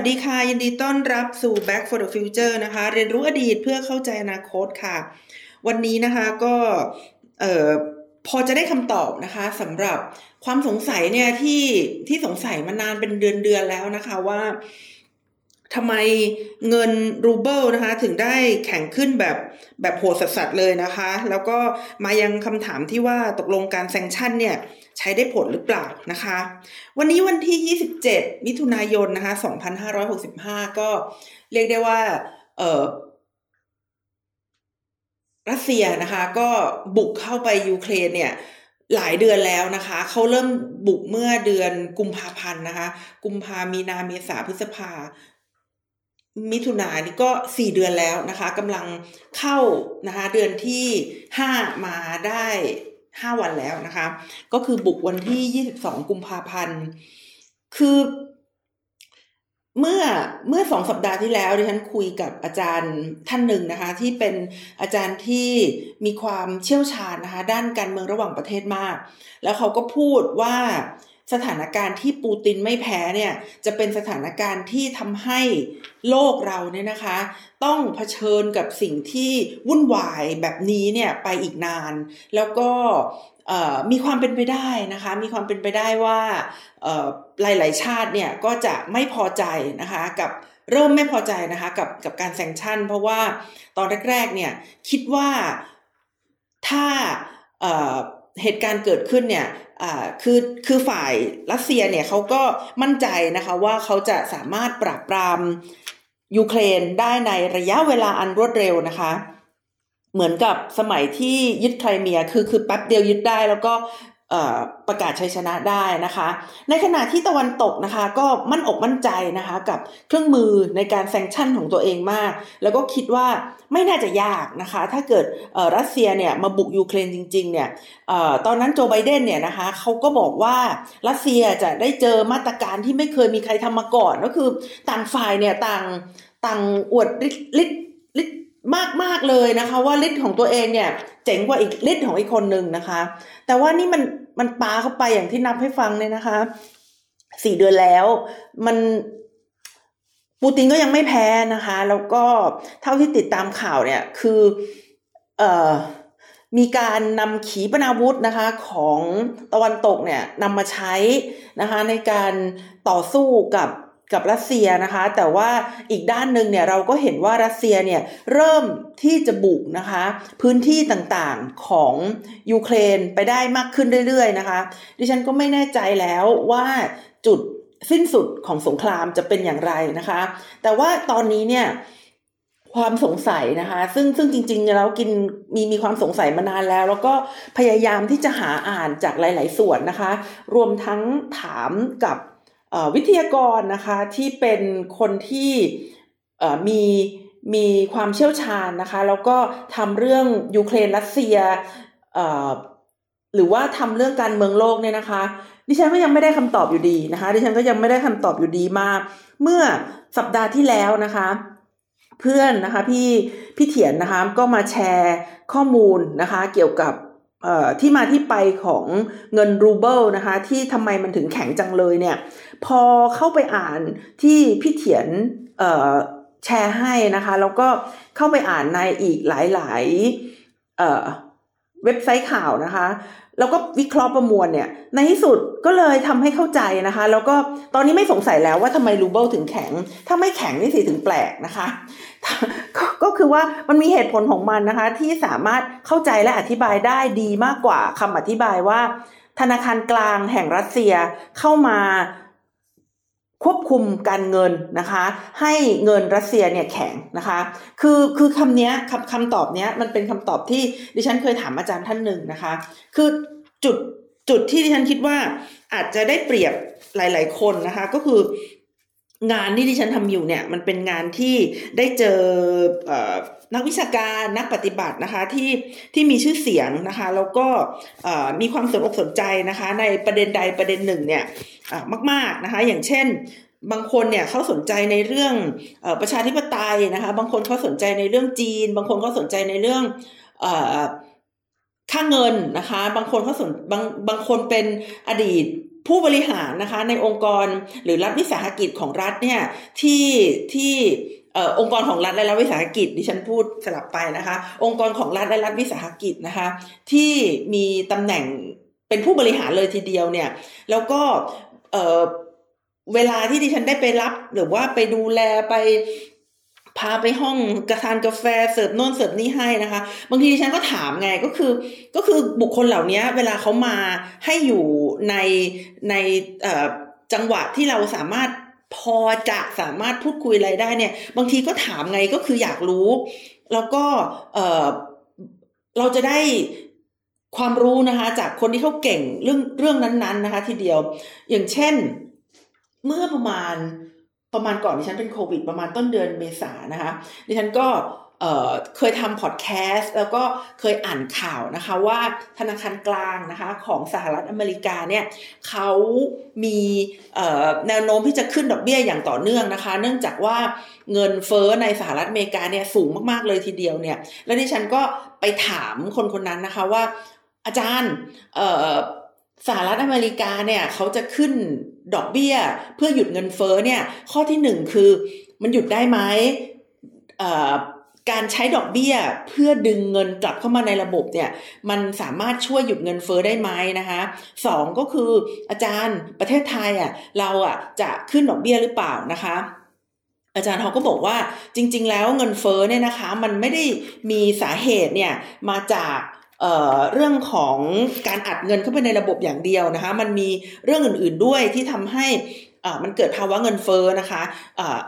วัสดีค่ะ ยินดีต้อนรับสู่ Back for the Future นะคะ เรียนรู้อดีตเพื่อเข้าใจอนาคตค่ะ วันนี้นะคะก็พอจะได้คำตอบนะคะสำหรับความสงสัยเนี่ยที่ที่สงสัยมานานเป็นเดือนเดือนแล้วนะคะว่า ทำไมเงินรูเบิลนะคะ ถึงได้แข่งขึ้นแบบแบบโหดสัสๆเลยนะคะ แล้วก็มายังคำถามที่ว่าตกลงการแซงชั่นเนี่ยใช้ได้ผลหรือเปล่านะคะ วันนี้วันที่ 27 มิถุนายนนะคะ 2565 ก็เรียกได้ว่าเออรัสเซียนะคะก็บุกเข้าไปยูเครนเนี่ยหลายเดือนแล้วนะคะ เขาเริ่มบุกเมื่อเดือนกุมภาพันธ์นะคะ กุมภามีนาเมษาพฤษภา มิถุนานี่ก็สี่เดือนแล้วนะคะกำลังเข้านะคะเดือนที่ห้ามาได้ห้าวันแล้วนะคะ ก็คือบุกวันที่ยี่สิบสองกุมภาพันธ์ คือเมื่อเมื่อสองสัปดาห์ที่แล้วดิฉันคุยกับอาจารย์ท่านหนึ่งนะคะ ที่เป็นอาจารย์ที่มีความเชี่ยวชาญนะคะ ด้านการเมืองระหว่างประเทศมาก แล้วเขาก็พูดว่า สถานการณ์ที่ปูตินไม่แพ้เนี่ยจะเป็นสถานการณ์ที่ทำให้โลกเราเนี่ยนะคะ ต้องเผชิญกับสิ่งที่วุ่นวายแบบนี้เนี่ยไปอีกนาน แล้วก็มีความเป็นไปได้นะคะ มีความเป็นไปได้ว่าหลาย ๆ ชาติเนี่ยก็จะไม่พอใจนะคะกับเริ่มไม่พอใจนะคะกับกับการแซงชั่น เพราะว่าตอนแรก ๆ เนี่ยคิดว่าถ้า เหตุการณ์เกิดขึ้นเนี่ยคือคือฝ่ายรัสเซียเนี่ยเขาก็มั่นใจนะคะว่าเขาจะสามารถปราบปรามยูเครนได้ในระยะเวลาอันรวดเร็วนะคะ เหมือนกับสมัยที่ยึดไครเมียคือคือแป๊บเดียวยึดได้แล้วก็ ประกาศชัยชนะได้นะคะ ในขณะที่ตะวันตกนะคะก็มั่นอกมั่นใจนะคะกับเครื่องมือในการ sanction ของตัวเองมาก แล้วก็คิดว่าไม่น่าจะยากนะคะ ถ้าเกิดรัสเซียเนี่ยมาบุกยูเครนจริงๆเนี่ยตอนนั้นโจไบเดนเนี่ยนะคะเขาก็บอกว่ารัสเซียจะได้เจอมาตรการที่ไม่เคยมีใครทำมาก่อน ก็คือต่างฝ่ายเนี่ยต่างต่างอวดฤทธิ์ฤทธิ์ มากมากเลยนะคะ ว่าฤทธิ์ของตัวเองเนี่ย เจ๋งกว่าอีกฤทธิ์ของอีกคนหนึ่งนะคะ แต่ว่านี่มันมันปาเข้าไปอย่างที่นับให้ฟังเนี่ยนะคะสี่เดือนแล้วมันปูตินก็ยังไม่แพ้นะคะ แล้วก็เท่าที่ติดตามข่าวเนี่ยคือเอ่อมีการนำขีปนาวุธนะคะของตะวันตกเนี่ยนำมาใช้นะคะในการต่อสู้กับ กับรัสเซียนะคะ แต่ว่าอีกด้านหนึ่งเนี่ยเราก็เห็นว่ารัสเซียเนี่ยเริ่มที่จะบุกนะคะ พื้นที่ต่างๆของยูเครนไปได้มากขึ้นเรื่อยๆนะคะ ดิฉันก็ไม่แน่ใจแล้วว่าจุดสิ้นสุดของสงครามจะเป็นอย่างไรนะคะ แต่ว่าตอนนี้เนี่ยความสงสัยนะคะ ซึ่งซึ่งจริงๆแล้วกินมีมีความสงสัยมานานแล้ว แล้วก็พยายามที่จะหาอ่านจากหลาย ๆ ส่วนนะคะ รวมทั้งถามกับ วิทยากรนะคะที่เป็นคนที่มีมีความเชี่ยวชาญนะคะแล้วก็ทำเรื่องยูเครนรัสเซียหรือว่าทำเรื่องการเมืองโลกเนี่ยนะคะ ดิฉันก็ยังไม่ได้คำตอบอยู่ดีนะคะ ดิฉันก็ยังไม่ได้คำตอบอยู่ดีมาเมื่อสัปดาห์ที่แล้วนะคะ เพื่อนนะคะพี่พี่เถียนนะคะก็มาแชร์ข้อมูลนะคะ เกี่ยวกับ ที่มาที่ไปของเงินรูเบิลนะคะ ที่ทำไมมันถึงแข็งจังเลยเนี่ย พอเข้าไปอ่านที่พี่เถียนแชร์ให้นะคะ แล้วก็เข้าไปอ่านในอีกหลายๆเว็บไซต์ข่าวนะคะแล้วก็วิเคราะห์ประมวลเนี่ย ในที่สุดก็เลยทำให้เข้าใจนะคะ แล้วก็ตอนนี้ไม่สงสัยแล้วว่าทำไมรูเบิลถึงแข็ง ถ้าไม่แข็งนี่สิถึงแปลกนะคะ ก็คือว่ามันมีเหตุผลของมันนะคะ ที่สามารถเข้าใจและอธิบายได้ดีมากกว่าคำอธิบายว่า ธนาคารกลางแห่งรัสเซียเข้ามาควบคุมการเงินนะคะ ให้เงินรัสเซียเนี่ยแข็งนะคะ คือคือคำนี้คำคำตอบเนี้ยมันเป็นคำตอบที่ดิฉันเคยถามอาจารย์ท่านหนึ่งนะคะ คือจุดจุดที่ดิฉันคิดว่าอาจจะได้เปรียบหลาย ๆ คนนะคะ ก็คือ งานที่ดิฉันทำอยู่เนี่ยมันเป็นงานที่ได้เจอเอนักวิชาการนักปฏิบัตินะคะที่ที่มีชื่อเสียงนะคะแล้วก็มีความสนอกสนใจนะคะ ในประเด็นใดประเด็นหนึ่งเนี่ยมากๆนะคะอย่างเช่นบางคนเนี่ยเขาสนใจในเรื่องอประชาธิปไตยนะคะบางคนเขาสนใจในเรื่องจีน บางคนเขาสนใจในเรื่องค่าเงินนะคะ บางคนเขาสนบางบางคนเป็นอดีต ผู้บริหารนะคะในองค์กรหรือรัฐวิสาหกิจของรัฐเนี่ยที่ที่องค์กรของรัฐและรัฐวิสาหกิจดิฉันพูดสลับไปนะคะ องค์กรของรัฐและรัฐวิสาหกิจนะคะ ที่มีตำแหน่งเป็นผู้บริหารเลยทีเดียวเนี่ย แล้วก็เเวลาที่ดิฉันได้ไปรับหรือว่าไปดูแลไป พาไปห้องกระทานกาแฟเสิร์ฟโน่นเสิร์ฟนี่ให้นะคะ บางทีดิฉันก็ถามไงก็คือ ก็คือบุคคลเหล่านี้เวลาเขามาให้อยู่ในในจังหวะที่เราสามารถพอจะสามารถพูดคุยอะไรได้เนี่ย บางทีก็ถามไงก็คืออยากรู้ แล้วก็เออเราจะได้ความรู้นะคะ จากคนที่เขาเก่งเรื่องเรื่องนั้น ๆ นะคะ ทีเดียว อย่างเช่น เมื่อประมาณ ประมาณก่อนดิฉันเป็นโควิด ประมาณต้นเดือนเมษานะคะดิฉันก็เเคยทำพอดแคสต์แล้วก็เคยอ่านข่าวนะคะว่าธนาคารกลางนะคะของสหรัฐอเมริกาเนี่ยเขามีแนวโน้มที่จะขึ้นดอกเบี้ยอย่างต่อเนื่องนะคะ เนื่องจากว่าเงินเฟ้อในสหรัฐอเมริกาเนี่ยสูงมากๆเลยทีเดียวเนี่ยแล้วดิฉันก็ไปถามคนคนนั้นนะคะว่าอาจารย์ สหรัฐอเมริกาเนี่ยเขาจะขึ้นดอกเบี้ย เพื่อหยุดเงินเฟ้อเนี่ย ข้อที่หนึ่งคือมันหยุดได้ไหมการใช้ดอกเบี้ยเพื่อดึงเงินกลับเข้ามาในระบบเนี่ย มันสามารถช่วยหยุดเงินเฟ้อได้ไหมนะคะสองก็คืออาจารย์ประเทศไทยอะเราอะจะขึ้นดอกเบี้ยหรือเปล่านะคะอาจารย์เขาก็บอกว่าจริง ๆ แล้วเงินเฟ้อเนี่ยนะคะ มันไม่ได้มีสาเหตุเนี่ยมาจาก เเรื่องของการอัดเงินเข้าไปในระบบอย่างเดียวนะคะ มันมีเรื่องอื่นๆด้วยที่ทำให้มันเกิดภาวะเงินเฟ้อนะคะ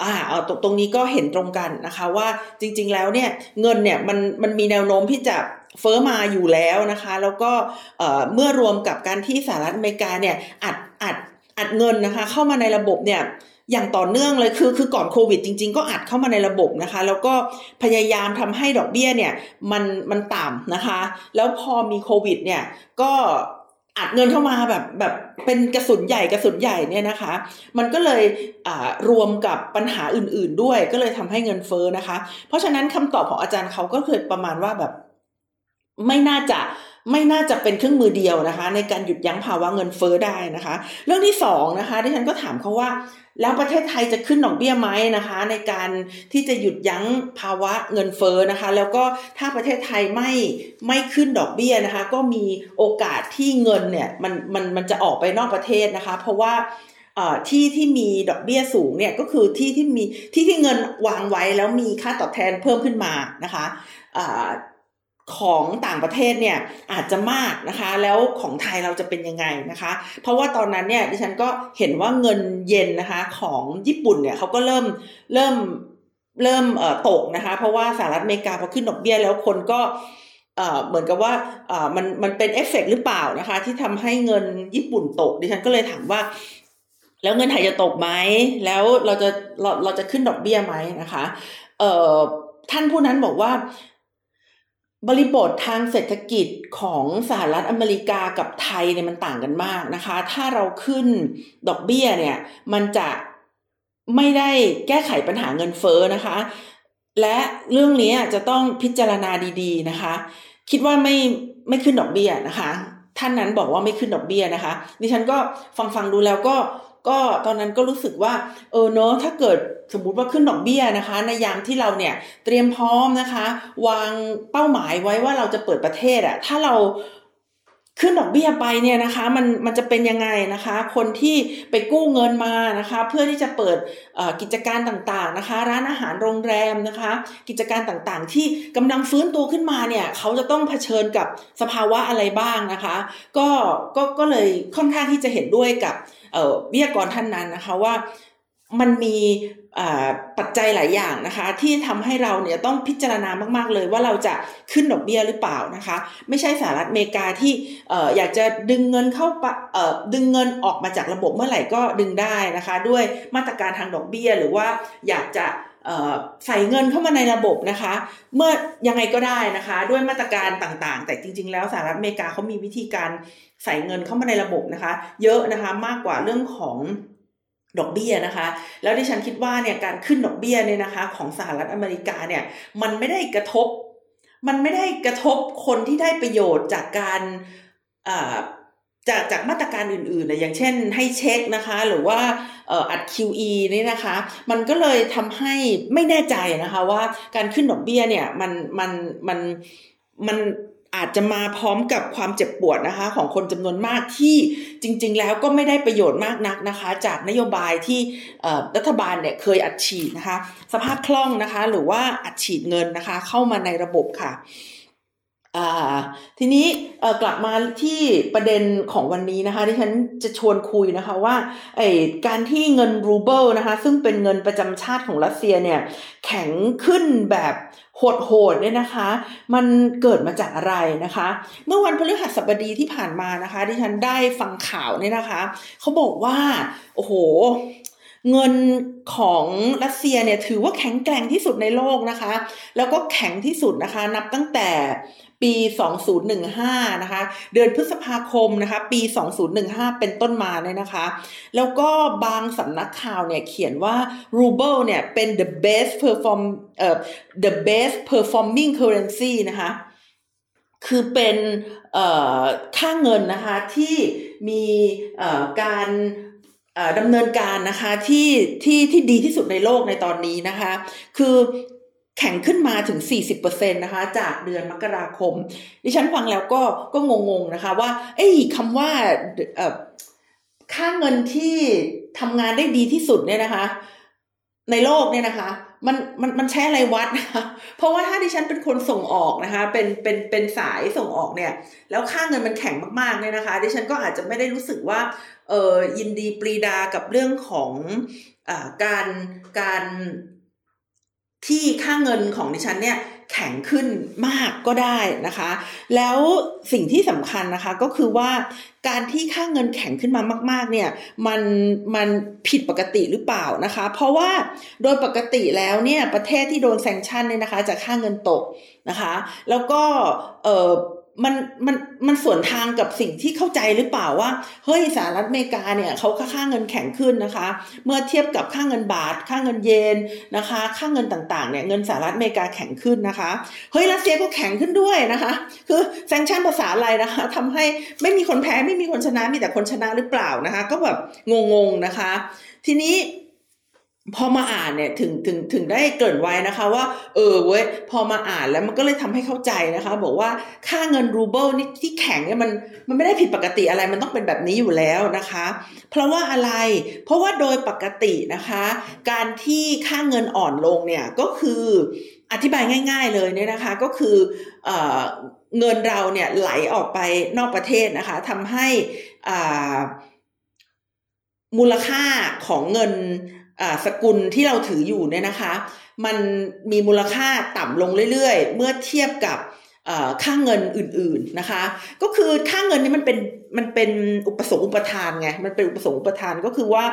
อ่าตรงตรงนี้ก็เห็นตรงกันนะคะว่าจริงๆแล้วเนี่ยเงินเนี่ยมันมันมีแนวโน้มที่จะเฟอ้อมาอยู่แล้วนะคะ แล้วก็เมื่อรวมกับการที่สหรัฐอเมริกาเนี่ยอัดอัดอัดเงินนะคะเข้ามาในระบบเนี่ย อย่างต่อเนื่องเลยคือคือก่อนโควิดจริง ๆ ก็อัดเข้ามาในระบบนะคะ แล้วก็พยายามทำให้ดอกเบี้ยเนี่ยมันมันต่ำนะคะ แล้วพอมีโควิดเนี่ยก็อัดเงินเข้ามาแบบแบบเป็นกระสุนใหญ่กระสุนใหญ่เนี่ยนะคะ มันก็เลยรวมกับปัญหาอื่น ๆด้วย ก็เลยทำให้เงินเฟ้อนะคะ เพราะฉะนั้นคำตอบของอาจารย์เขาก็คือประมาณว่าแบบไม่น่าจะ ไม่น่าจะเป็นเครื่องมือเดียวนะคะ ในการหยุดยั้งภาวะเงินเฟ้อได้นะคะ เรื่องที่สองนะคะที่ฉันก็ถามเขาว่า แล้วประเทศไทยจะขึ้นดอกเบี้ยไหมนะคะ ในการที่จะหยุดยั้งภาวะเงินเฟ้อนะคะ แล้วก็ถ้าประเทศไทยไม่ไม่ขึ้นดอกเบี้ยนะคะ ก็มีโอกาสที่เงินเนี่ยมันมันมันจะออกไปนอกประเทศนะคะ เพราะว่าที่ที่มีดอกเบี้ยสูงเนี่ยก็คือที่ที่มีที่ที่เงินวางไว้แล้วมีค่าตอบแทนเพิ่มขึ้นมานะคะ ของต่างประเทศเนี่ยอาจจะมากนะคะ แล้วของไทยเราจะเป็นยังไงนะคะ เพราะว่าตอนนั้นเนี่ยดิฉันก็เห็นว่าเงินเยนนะคะของญี่ปุ่นเนี่ยเขาก็เริ่มเริ่มเริ่มเอ่อตกนะคะ เพราะว่าสหรัฐอเมริกาพอขึ้นดอกเบี้ยแล้วคนก็เอ่อเหมือนกับว่าเอ่อมันมันเป็นเอฟเฟกหรือเปล่านะคะ ที่ทำให้เงินญี่ปุ่นตกดิฉันก็เลยถามว่า แล้วเงินไทยจะตกไหมแล้วเราจะเราเราจะขึ้นดอกเบี้ยไหมนะคะ เอ่อท่านผู้นั้นบอกว่า บริบททางเศรษฐกิจของสหรัฐอเมริกากับไทยเนี่ยมันต่างกันมากนะคะ ถ้าเราขึ้นดอกเบี้ยเนี่ย มันจะไม่ได้แก้ไขปัญหาเงินเฟ้อนะคะ และเรื่องนี้จะต้องพิจารณาดีๆนะคะ คิดว่าไม่ไม่ขึ้นดอกเบี้ยนะคะ ท่านนั้นบอกว่าไม่ขึ้นดอกเบี้ยนะคะ ดิฉันก็ฟังฟังดูแล้วก็ก็ตอนนั้นก็รู้สึกว่า เออเนาะถ้าเกิด สมมุติว่าขึ้นดอกเบี้ยนะคะ ในยามที่เราเนี่ยเตรียมพร้อมนะคะ วางเป้าหมายไว้ว่าเราจะเปิดประเทศอะถ้าเราขึ้นดอกเบี้ยไปเนี่ยนะคะมันมันจะเป็นยังไงนะคะ คนที่ไปกู้เงินมานะคะ เพื่อที่จะเปิดกิจการต่างๆนะคะ ร้านอาหารโรงแรมนะคะ กิจการต่างๆ ที่กำลังฟื้นตัวขึ้นมาเนี่ยเขาจะต้องเผชิญกับสภาวะอะไรบ้างนะคะ ก็ก็ก็เลยค่อนข้างที่จะเห็นด้วยกับวิทยากรท่านนั้นนะคะว่า มันมีปัจจัยหลายอย่างนะคะ ที่ทำให้เราเนี่ยต้องพิจารณามาก ๆ เลยว่าเราจะขึ้นดอกเบี้ยหรือเปล่านะคะ ไม่ใช่สหรัฐอเมริกาที่อยากจะดึงเงินเข้าดึงเงินออกมาจากระบบเมื่อไหร่ก็ดึงได้นะคะ ด้วยมาตรการทางดอกเบี้ยหรือว่าอยากจะใส่เงินเข้ามาในระบบนะคะ เมื่อยังไงก็ได้นะคะ ด้วยมาตรการต่างๆ แต่จริง ๆ แล้วสหรัฐอเมริกาเขามีวิธีการใส่เงินเข้ามาในระบบนะคะ เยอะนะคะมากกว่าเรื่องของ ดอกเบี้ยนะคะ แล้วที่ฉันคิดว่าเนี่ยการขึ้นดอกเบี้ยเนี่ยนะคะ ของสหรัฐอเมริกาเนี่ยมันไม่ได้กระทบ มันไม่ได้กระทบคนที่ได้ประโยชน์จากการจากจากมาตรการอื่นๆนะอย่างเช่นให้เช็คนะคะ หรือว่าอัด QE นี่นะคะ มันก็เลยทำให้ไม่แน่ใจนะคะว่าการขึ้นดอกเบี้ยเนี่ยมันมันมันมัน อาจจะมาพร้อมกับความเจ็บปวดนะคะ ของคนจำนวนมากที่จริง ๆ แล้วก็ไม่ได้ประโยชน์มากนักนะคะ จากนโยบายที่รัฐบาลเนี่ยเคยอัดฉีดนะคะ สภาพคล่องนะคะ หรือว่าอัดฉีดเงินนะคะ เข้ามาในระบบค่ะทีนี้กลับมาที่ประเด็นของวันนี้นะคะที่ฉันจะชวนคุยนะคะว่าไอ้การที่เงินรูเบิลนะคะซึ่งเป็นเงินประจำชาติของรัสเซียเนี่ยแข็งขึ้นแบบ โหดๆเนี่ยนะคะ มันเกิดมาจากอะไรนะคะ เมื่อวันพฤหัสบดีที่ผ่านมานะคะ ที่ฉันได้ฟังข่าวเนี่ยนะคะ เขาบอกว่า โอ้โห เงินของรัสเซียเนี่ยถือว่าแข็งแกร่งที่สุดในโลกนะคะ แล้วก็แข็งที่สุดนะคะ นับตั้งแต่ปี 2015 นะคะ เดือนพฤษภาคมนะคะ ปี 2015 เป็นต้นมาเนี่ยนะคะ แล้วก็บางสำนักข่าวเนี่ยเขียนว่า ruble เนี่ยเป็น the best perform เอ่อ the best performing currency นะคะ คือเป็นค่าเงินนะคะที่มีการ ดำเนินการนะคะที่ที่ที่ดีที่สุดในโลกในตอนนี้นะคะ คือแข่งขึ้นมาถึง 40%นะคะ จากเดือนมกราคม ดิฉันฟังแล้วก็ก็งงๆนะคะ ว่าไอ้คำว่าค่าเงินที่ทำงานได้ดีที่สุดเนี่ยนะคะ ในโลกเนี่ยนะคะ มันมันมันใช้อะไรวัดนะคะเพราะว่าถ้าดิฉันเป็นคนส่งออกนะคะ เป็นเป็นเป็นสายส่งออกเนี่ย แล้วค่าเงินมันแข็งมากๆเนี่ยนะคะ ดิฉันก็อาจจะไม่ได้รู้สึกว่าเออยินดีปรีดากับเรื่องของอการการที่ค่าเงินของดิฉันเนี่ย แข็งขึ้นมากก็ได้นะคะ แล้วสิ่งที่สำคัญนะคะก็คือว่าการที่ค่าเงินแข็งขึ้นมามาก ๆ เนี่ยมันมันผิดปกติหรือเปล่านะคะ เพราะว่าโดยปกติแล้วเนี่ยประเทศที่โดนแซงชั่นเนี่ยนะคะจะค่าเงินตกนะคะ แล้วก็เออ มันมันมันส่วนทางกับสิ่งที่เข้าใจหรือเปล่าว่าเฮ้ยสหรัฐอเมริกาเนี่ยเขาค่าเงินแข็งขึ้นนะคะ เมื่อเทียบกับค่าเงินบาท ค่าเงินเยนนะคะ ค่าเงินต่างๆเนี่ยเงินสหรัฐอเมริกาแข็งขึ้นนะคะเฮ้ยรัสเซียก็แข็งขึ้นด้วยนะคะ คือแซงชั่นภาษาอะไรนะคะทำให้ไม่มีคนแพ้ไม่มีคนชนะมีแต่คนชนะหรือเปล่านะคะ ก็แบบงงๆนะคะ ทีนี้ พอมาอ่านเนี่ยถึงถึงถึงได้เกิดไว้นะคะว่า เออเว้ยพอมาอ่านแล้วมันก็เลยทำให้เข้าใจนะคะ บอกว่าค่าเงินรูเบิลนี่ที่แข็งเนี่ยมันมันไม่ได้ผิดปกติอะไรมันต้องเป็นแบบนี้อยู่แล้วนะคะ เพราะว่าอะไรเพราะว่าโดยปกตินะคะ การที่ค่าเงินอ่อนลงเนี่ยก็คืออธิบายง่าย ๆเลยเนี่ยนะคะก็คือเออเงินเราเนี่ยไหลออกไปนอกประเทศนะคะทำให้มูลค่าของเงิน สกุลที่เราถืออยู่เนี่ยนะคะ มันมีมูลค่าต่ำลงเรื่อยๆ เมื่อเทียบกับค่าเงินอื่นๆนะคะ ก็คือค่าเงินนี่มันเป็นมันเป็นอุปสงค์อุปทานไงมันเป็นอุปสงค์อุปทานก็คือว่า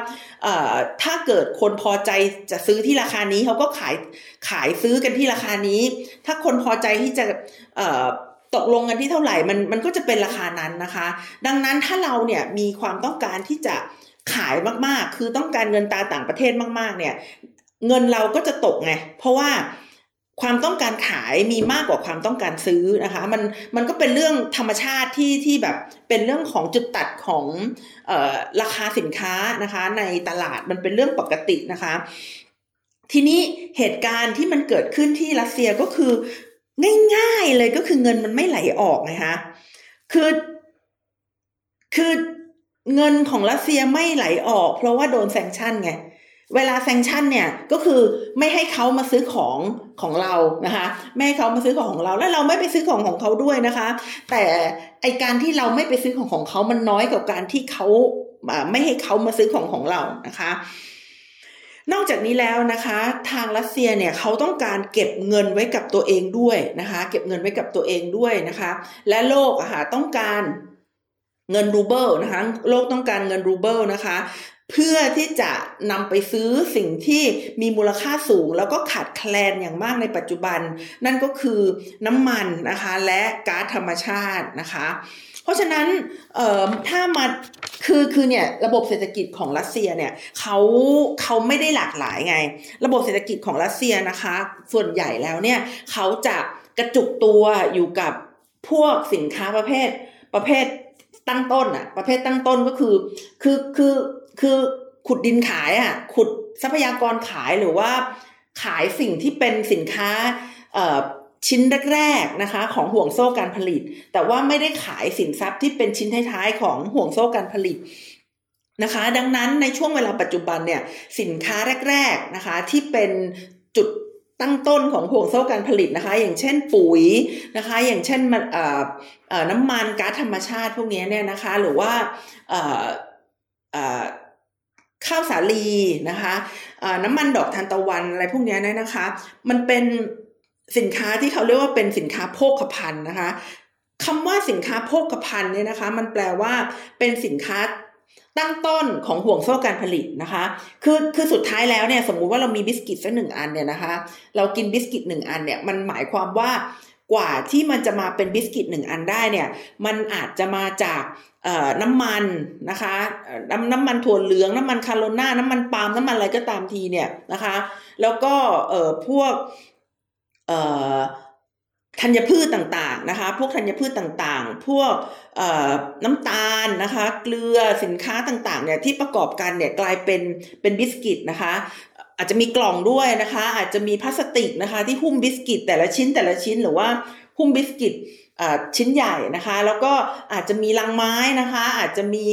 ถ้าเกิดคนพอใจจะซื้อที่ราคานี้เขาก็ขายขายซื้อกันที่ราคานี้ ถ้าคนพอใจที่จะตกลงกันที่เท่าไหร่มันมันก็จะเป็นราคานั้นนะคะ ดังนั้นถ้าเราเนี่ยมีความต้องการที่จะ ขายมากๆ คือต้องการเงินตาต่างประเทศมาก ๆ เนี่ย เงินเราก็จะตกไง เพราะว่าความต้องการขายมีมากกว่าความต้องการซื้อนะคะ มันมันก็เป็นเรื่องธรรมชาติที่ที่แบบเป็นเรื่องของจุดตัดของออราคาสินค้านะคะ ในตลาดมันเป็นเรื่องปกตินะคะ ทีนี้เหตุการณ์ที่มันเกิดขึ้นที่รัสเซียก็คือง่ายๆเลยก็คือเงินมันไม่ไหลออกนะคะคือคือ เงินของรัสเซียไม่ไหลออก เพราะว่าโดนแซงชั่นไงเวลาแซงชั่นเนี่ยก็คือไม่ให้เขามาซื้อของของเรานะคะไม่ให้เขามาซื้อของของเรา แล้วเราไม่ไปซื้อของของเขาด้วยนะคะ แต่ไอการที่เราไม่ไปซื้อของของเขามันน้อยกว่าการที่เขาไม่ให้เขามาซื้อของของเรานะคะ นอกจากนี้แล้วนะคะ ทางรัสเซียเนี่ยเขาต้องการเก็บเงินไว้กับตัวเองด้วยนะคะ เก็บเงินไว้กับตัวเองด้วยนะคะ และโลกอะค่ะต้องการ เงินรูเบิลนะคะโลกต้องการเงินรูเบิลนะคะเพื่อที่จะนำไปซื้อสิ่งที่มีมูลค่าสูง แล้วก็ขาดแคลนอย่างมากในปัจจุบัน นั่นก็คือน้ำมันนะคะและก๊าซธรรมชาตินะคะ เพราะฉะนั้นถ้ามาคือคือเนี่ยระบบเศรษฐกิจของรัสเซียเนี่ยเขาเขาไม่ได้หลากหลายไง ระบบเศรษฐกิจของรัสเซียนะคะ ส่วนใหญ่แล้วเนี่ยเขาจะกระจุกตัวอยู่กับพวกสินค้าประเภทประเภท ตั้งต้นอะประเภทตั้งต้นก็คือ คือคือคือขุดดินขายอะขุดทรัพยากรขายหรือว่าขายสิ่งที่เป็นสินค้าชิ้นแรกๆนะคะ ของห่วงโซ่การผลิต แต่ว่าไม่ได้ขายสินทรัพย์ที่เป็นชิ้นท้ายๆของห่วงโซ่การผลิตนะคะ ดังนั้นในช่วงเวลาปัจจุบันเนี่ยสินค้าแรก ๆนะคะ ที่เป็นจุด ตั้งต้นของห่วงโซ่การผลิตนะคะ อย่างเช่นปุ๋ยนะคะ อย่างเช่นมันน้ำมันก๊าซธรรมชาติพวกนี้เนี่ยนะคะ หรือว่าข้าวสาลีนะคะน้ำมันดอกทานตะวันอะไรพวกนี้เนี่ยนะคะ มันเป็นสินค้าที่เขาเรียกว่าเป็นสินค้าโภคภัณฑ์นะคะคำว่าสินค้าโภคภัณฑ์เนี่ยนะคะ มันแปลว่าเป็นสินค้า ตั้งต้นของห่วงโซ่การผลิตนะคะ คือคือสุดท้ายแล้วเนี่ยสมมุติว่าเรามีบิสกิตสักหนึ่งอันเนี่ยนะคะ เรากินบิสกิตหนึ่งอันเนี่ยมันหมายความว่ากว่าที่มันจะมาเป็นบิสกิตหนึ่งอันได้เนี่ยมันอาจจะมาจากน้ำมันนะคะน้ำน้ำมันถั่วเหลืองน้ำมันคาร์โรน่าน้ำมันปาล์มน้ำมันอะไรก็ตามทีเนี่ยนะคะ แล้วก็พวกธัญพืชต่างๆนะคะ พวกธัญพืชต่างๆ พวกน้ำตาลนะคะ เกลือสินค้าต่างๆเนี่ยที่ประกอบกันเนี่ยกลายเป็นเป็นบิสกิตนะคะ อาจจะมีกล่องด้วยนะคะ อาจจะมีพลาสติกนะคะ ที่หุ้มบิสกิตแต่ละชิ้นแต่ละชิ้นหรือว่าหุ้มบิสกิตชิ้นใหญ่นะคะ แล้วก็อาจจะมีลังไม้นะคะ อาจจะมี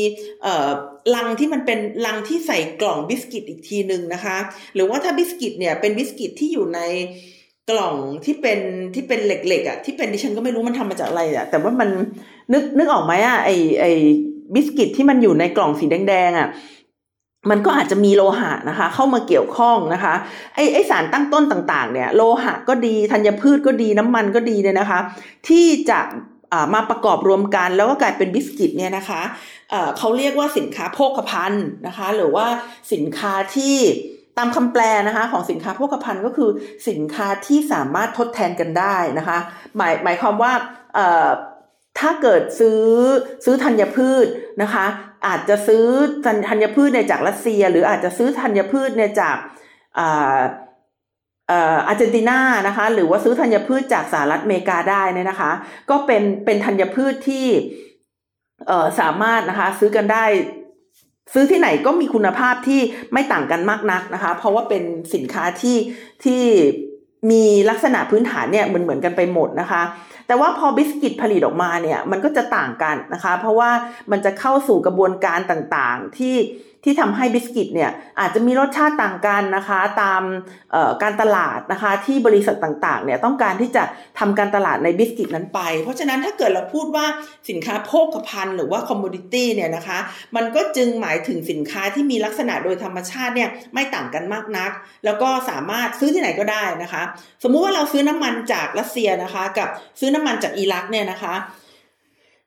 ลังที่มันเป็นลังที่ใส่กล่องบิสกิตอีกทีหนึ่งนะคะ หรือว่าถ้าบิสกิตเนี่ยเป็นบิสกิตที่อยู่ใน กล่องที่เป็นที่เป็นเหล็กๆอะที่เป็นดิฉันก็ไม่รู้มันทำมาจากอะไรอะแต่ว่ามันนึกนึกออกไหมอะไอไอบิสกิตที่มันอยู่ในกล่องสีแดงๆอะมันก็อาจจะมีโลหะนะคะ เข้ามาเกี่ยวข้องนะคะไอไอสารตั้งต้นต่างๆ เนี่ย โลหะก็ดีธัญพืชก็ดีน้ำมันก็ดีเนี่ยนะคะ ที่จะมาประกอบรวมกันแล้วก็กลายเป็นบิสกิตเนี่ยนะคะเขาเรียกว่าสินค้าโภคภัณฑ์นะคะ หรือว่าสินค้าที่ ตามคำแปลนะคะของสินค้าโภคภัณฑ์ก็คือสินค้าที่สามารถทดแทนกันได้นะคะหมายหมายความว่าถ้าเกิดซื้อซื้อธัญพืชนะคะ อาจจะซื้อธัญพืชเนี่ยจากรัสเซีย หรืออาจจะซื้อธัญพืชเนี่ยจากอาร์เจนตินานะคะ หรือว่าซื้อธัญพืชจากสหรัฐอเมริกาได้เนี่ยนะคะ ก็เป็นเป็นธัญพืชที่สามารถนะคะซื้อกันได้ ซื้อที่ไหนก็มีคุณภาพที่ไม่ต่างกันมากนักนะคะ เพราะว่าเป็นสินค้าที่ที่มีลักษณะพื้นฐานเนี่ยเหมือนเหมือนกันไปหมดนะคะ แต่ว่าพอบิสกิตผลิตออกมาเนี่ยมันก็จะต่างกันนะคะ เพราะว่ามันจะเข้าสู่กระบวนการต่างๆที่ ที่ทำให้บิสกิตเนี่ยอาจจะมีรสชาติต่างกันนะคะตามการตลาดนะคะที่บริษัทต่างๆเนี่ยต้องการที่จะทำการตลาดในบิสกิตนั้นไป เพราะฉะนั้นถ้าเกิดเราพูดว่าสินค้าโภคภัณฑ์หรือว่า commodity เนี่ยนะคะมันก็จึงหมายถึงสินค้าที่มีลักษณะโดยธรรมชาติเนี่ยไม่ต่างกันมากนัก แล้วก็สามารถซื้อที่ไหนก็ได้นะคะ สมมุติว่าเราซื้อน้ำมันจากรัสเซียนะคะ กับซื้อน้ำมันจากอิรักเนี่ยนะคะ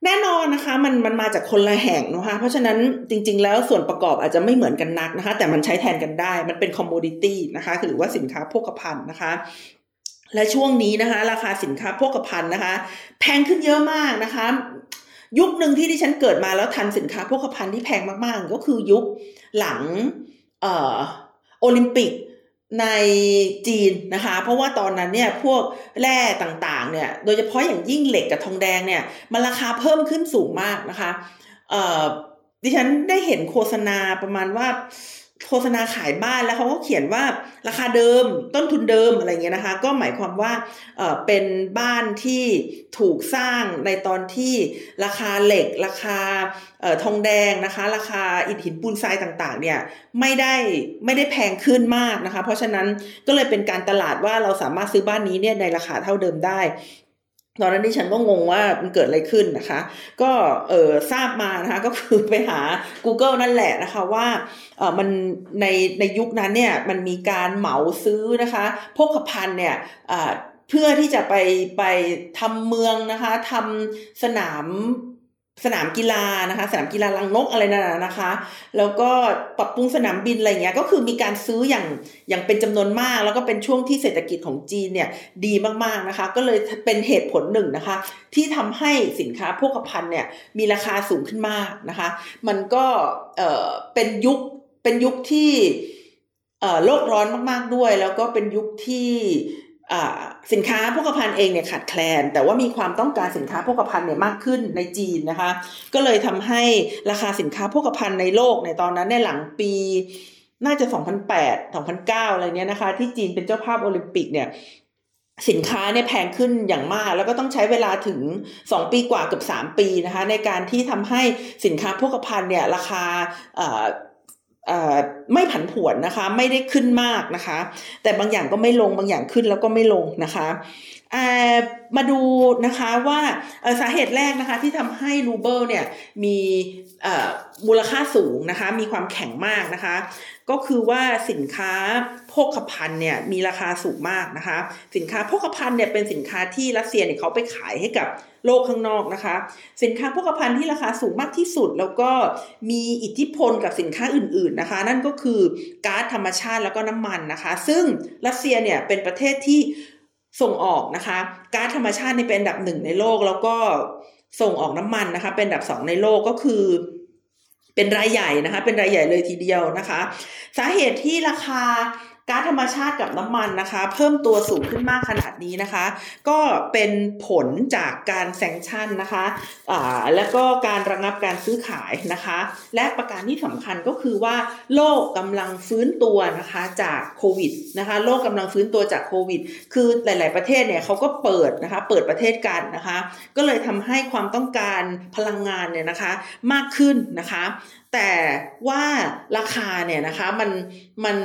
แน่นอนนะคะมันมันมาจากคนละแห่งนะคะเพราะฉะนั้นจริง ๆ แล้วส่วนประกอบอาจจะไม่เหมือนกันนักนะคะ แต่มันใช้แทนกันได้ มันเป็น commodity นะคะ หรือว่าสินค้าโภคภัณฑ์นะคะ และช่วงนี้นะคะ ราคาสินค้าโภคภัณฑ์นะคะ แพงขึ้นเยอะมากนะคะ ยุคหนึ่งที่ที่ฉันเกิดมาแล้วทันสินค้าโภคภัณฑ์ที่แพงมากๆ ก็คือยุคหลังเอ่อโอลิมปิก ในจีนนะคะ เพราะว่าตอนนั้นเนี่ยพวกแร่ต่างๆเนี่ยโดยเฉพาะอย่างยิ่งเหล็กกับทองแดงเนี่ยมันราคาเพิ่มขึ้นสูงมากนะคะเอ่อดิฉันได้เห็นโฆษณาประมาณว่า โฆษณาขายบ้านแล้วเขาก็เขียนว่าราคาเดิมต้นทุนเดิมอะไรเงี้ยนะคะ ก็หมายความว่าเออเป็นบ้านที่ถูกสร้างในตอนที่ราคาเหล็ก ราคาเออทองแดงนะคะ ราคาอิฐหินปูนทรายต่างๆ เนี่ยไม่ได้ไม่ได้แพงขึ้นมากนะคะ เพราะฉะนั้นก็เลยเป็นการตลาดว่าเราสามารถซื้อบ้านนี้เนี่ยในราคาเท่าเดิมได้ ตอนนั้นที่ฉันก็งงว่ามันเกิดอะไรขึ้นนะคะ ก็เออทราบมานะคะก็คือไปหา Google นั่นแหละนะคะว่าเออมันในในยุคนั้นเนี่ยมันมีการเหมาซื้อนะคะพกพันเนี่ยเพื่อที่จะไปไปทำเมืองนะคะทำสนาม สนามกีฬานะคะ สนามกีฬาลังนกอะไรนั่นนะคะ แล้วก็ปรับปรุงสนามบินอะไรเงี้ยก็คือมีการซื้ออย่างอย่างเป็นจำนวนมาก แล้วก็เป็นช่วงที่เศรษฐกิจของจีนเนี่ยดีมากๆนะคะ ก็เลยเป็นเหตุผลหนึ่งนะคะ ที่ทำให้สินค้าโภคภัณฑ์เนี่ยมีราคาสูงขึ้นมากนะคะ มันก็เออเป็นยุคเป็นยุคที่เออโลกร้อนมาก ๆด้วย แล้วก็เป็นยุคที่ สินค้าโภคภัณฑ์เองเนี่ยขาดแคลน แต่ว่ามีความต้องการสินค้าโภคภัณฑ์เนี่ยมากขึ้นในจีนนะคะ ก็เลยทำให้ราคาสินค้าโภคภัณฑ์ในโลกในตอนนั้นในหลังปีน่าจะ 2008 2009 อะไรเนี้ยนะคะ ที่จีนเป็นเจ้าภาพโอลิมปิกเนี่ยสินค้าเนี่ยแพงขึ้นอย่างมาก แล้วก็ต้องใช้เวลาถึง 2 ปีกว่าเกือบ3 ปีนะคะ ในการที่ทำให้สินค้าโภคภัณฑ์เนี่ยราคา ไม่ผันผวนนะคะ ไม่ได้ขึ้นมากนะคะ แต่บางอย่างก็ไม่ลงบางอย่างขึ้นแล้วก็ไม่ลงนะคะ มาดูนะคะว่าสาเหตุแรกนะคะที่ทำให้รูเบิลเนี่ยมีมูลค่าสูงนะคะมีความแข็งมากนะคะ ก็คือว่าสินค้าโภคภัณฑ์เนี่ยมีราคาสูงมากนะคะ สินค้าโภคภัณฑ์เนี่ยเป็นสินค้าที่รัสเซียเนี่ยเขาไปขายให้กับโลกข้างนอกนะคะ สินค้าโภคภัณฑ์ที่ราคาสูงมากที่สุด แล้วก็มีอิทธิพลกับสินค้าอื่น ๆนะคะ นั่นก็คือก๊าซธรรมชาติแล้วก็น้ำมันนะคะ ซึ่งรัสเซียเนี่ยเป็นประเทศที่ ส่งออกนะคะก๊าซธรรมชาตินี่เป็นอันดับหนึ่งในโลก แล้วก็ส่งออกน้ำมันนะคะ เป็นอันดับสองในโลกก็คือ เป็นรายใหญ่นะคะ เป็นรายใหญ่เลยทีเดียวนะคะ สาเหตุที่ราคา ก๊าซธรรมชาติกับน้ำมันนะคะ เพิ่มตัวสูงขึ้นมากขนาดนี้นะคะ ก็เป็นผลจากการแซงชั่นนะคะอ่าแล้วก็การระงับการซื้อขายนะคะ และประการที่สำคัญก็คือว่า โลกกำลังฟื้นตัวนะคะจากโควิดนะคะ โลกกำลังฟื้นตัวจากโควิด คือหลาย ๆ ประเทศเนี่ยเขาก็เปิดนะคะเปิดประเทศกันนะคะ ก็เลยทำให้ความต้องการพลังงานเนี่ยนะคะมากขึ้นนะคะ แต่ว่าราคาเนี่ยนะคะมันมัน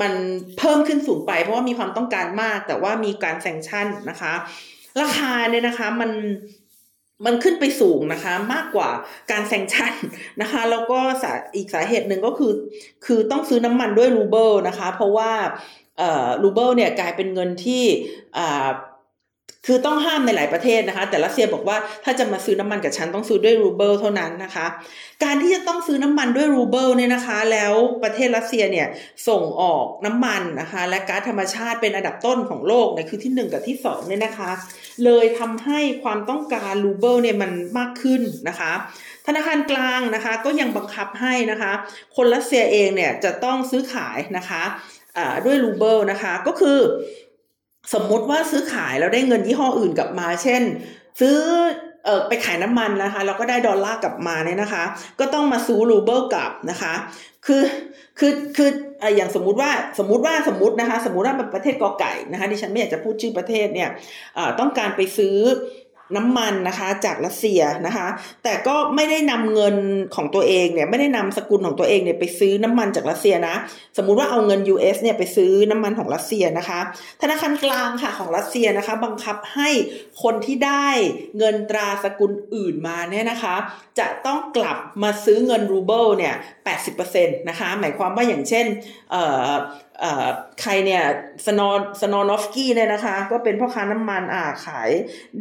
มันเพิ่มขึ้นสูงไป เพราะว่ามีความต้องการมาก แต่ว่ามีการแซงชั่นนะคะ ราคาเนี่ยนะคะมันมันขึ้นไปสูงนะคะมากกว่าการแซงชั่นนะคะ แล้วก็สาอีกสาเหตุหนึ่งก็คือ คือต้องซื้อน้ำมันด้วยรูเบิลนะคะ เพราะว่ารูเบิลเนี่ยกลายเป็นเงินที่ คือต้องห้ามในหลายประเทศนะคะ แต่รัสเซียบอกว่าถ้าจะมาซื้อน้ำมันกับฉันต้องซื้อด้วยรูเบิลเท่านั้นนะคะ การที่จะต้องซื้อน้ำมันด้วยรูเบิลเนี่ยนะคะ แล้วประเทศรัสเซียเนี่ยส่งออกน้ำมันนะคะ และก๊าซธรรมชาติเป็นอันดับต้นของโลกเนี่ยคือที่ 1 กับที่2เนี่ยนะคะ เลยทำให้ความต้องการรูเบิลเนี่ยมันมากขึ้นนะคะ ธนาคารกลางนะคะ ก็ยังบังคับให้นะคะ คนรัสเซียเองเนี่ยจะต้องซื้อขายนะคะด้วยรูเบิลนะคะก็คือ สมมุติว่าซื้อขายแล้วได้เงินยี่ห้ออื่นกลับมา เช่น ซื้อเออไปขายน้ำมันนะคะแล้วก็ได้ดอลลาร์กลับมาเนี่ยนะคะ ก็ต้องมาซื้อรูเบิลกลับนะคะ คือคือคืออย่างสมมุติว่าสมมุติว่าสมมตินะคะ สมมุติว่าประเทศกอไก่นะคะดิฉันไม่อยากจะพูดชื่อประเทศเนี่ยต้องการไปซื้อ น้ำมันนะคะจากรัสเซียนะคะ แต่ก็ไม่ได้นำเงินของตัวเองเนี่ยไม่ได้นำสกุลของตัวเองเนี่ยไปซื้อน้ำมันจากรัสเซียนะ สมมุติว่าเอาเงิน US เนี่ยไปซื้อน้ำมันของรัสเซียนะคะ ธนาคารกลางค่ะของรัสเซียนะคะ บังคับให้คนที่ได้เงินตราสกุลอื่นมาเนี่ยนะคะ จะต้องกลับมาซื้อเงินรูเบิลเนี่ย80%นะคะหมายความว่าอย่างเช่น ใครเนี่ยสนอสนอนอฟกี้เนี่ยนะคะ ก็เป็นพ่อค้าน้ำมันอ่าขาย